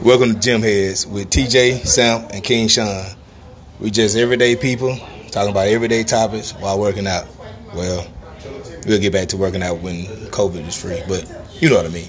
Welcome to Gym Heads with TJ, Sam, and King Sean. We just everyday people talking about everyday topics while working out. Well, we'll get back to working out when COVID is free, but you know what I mean.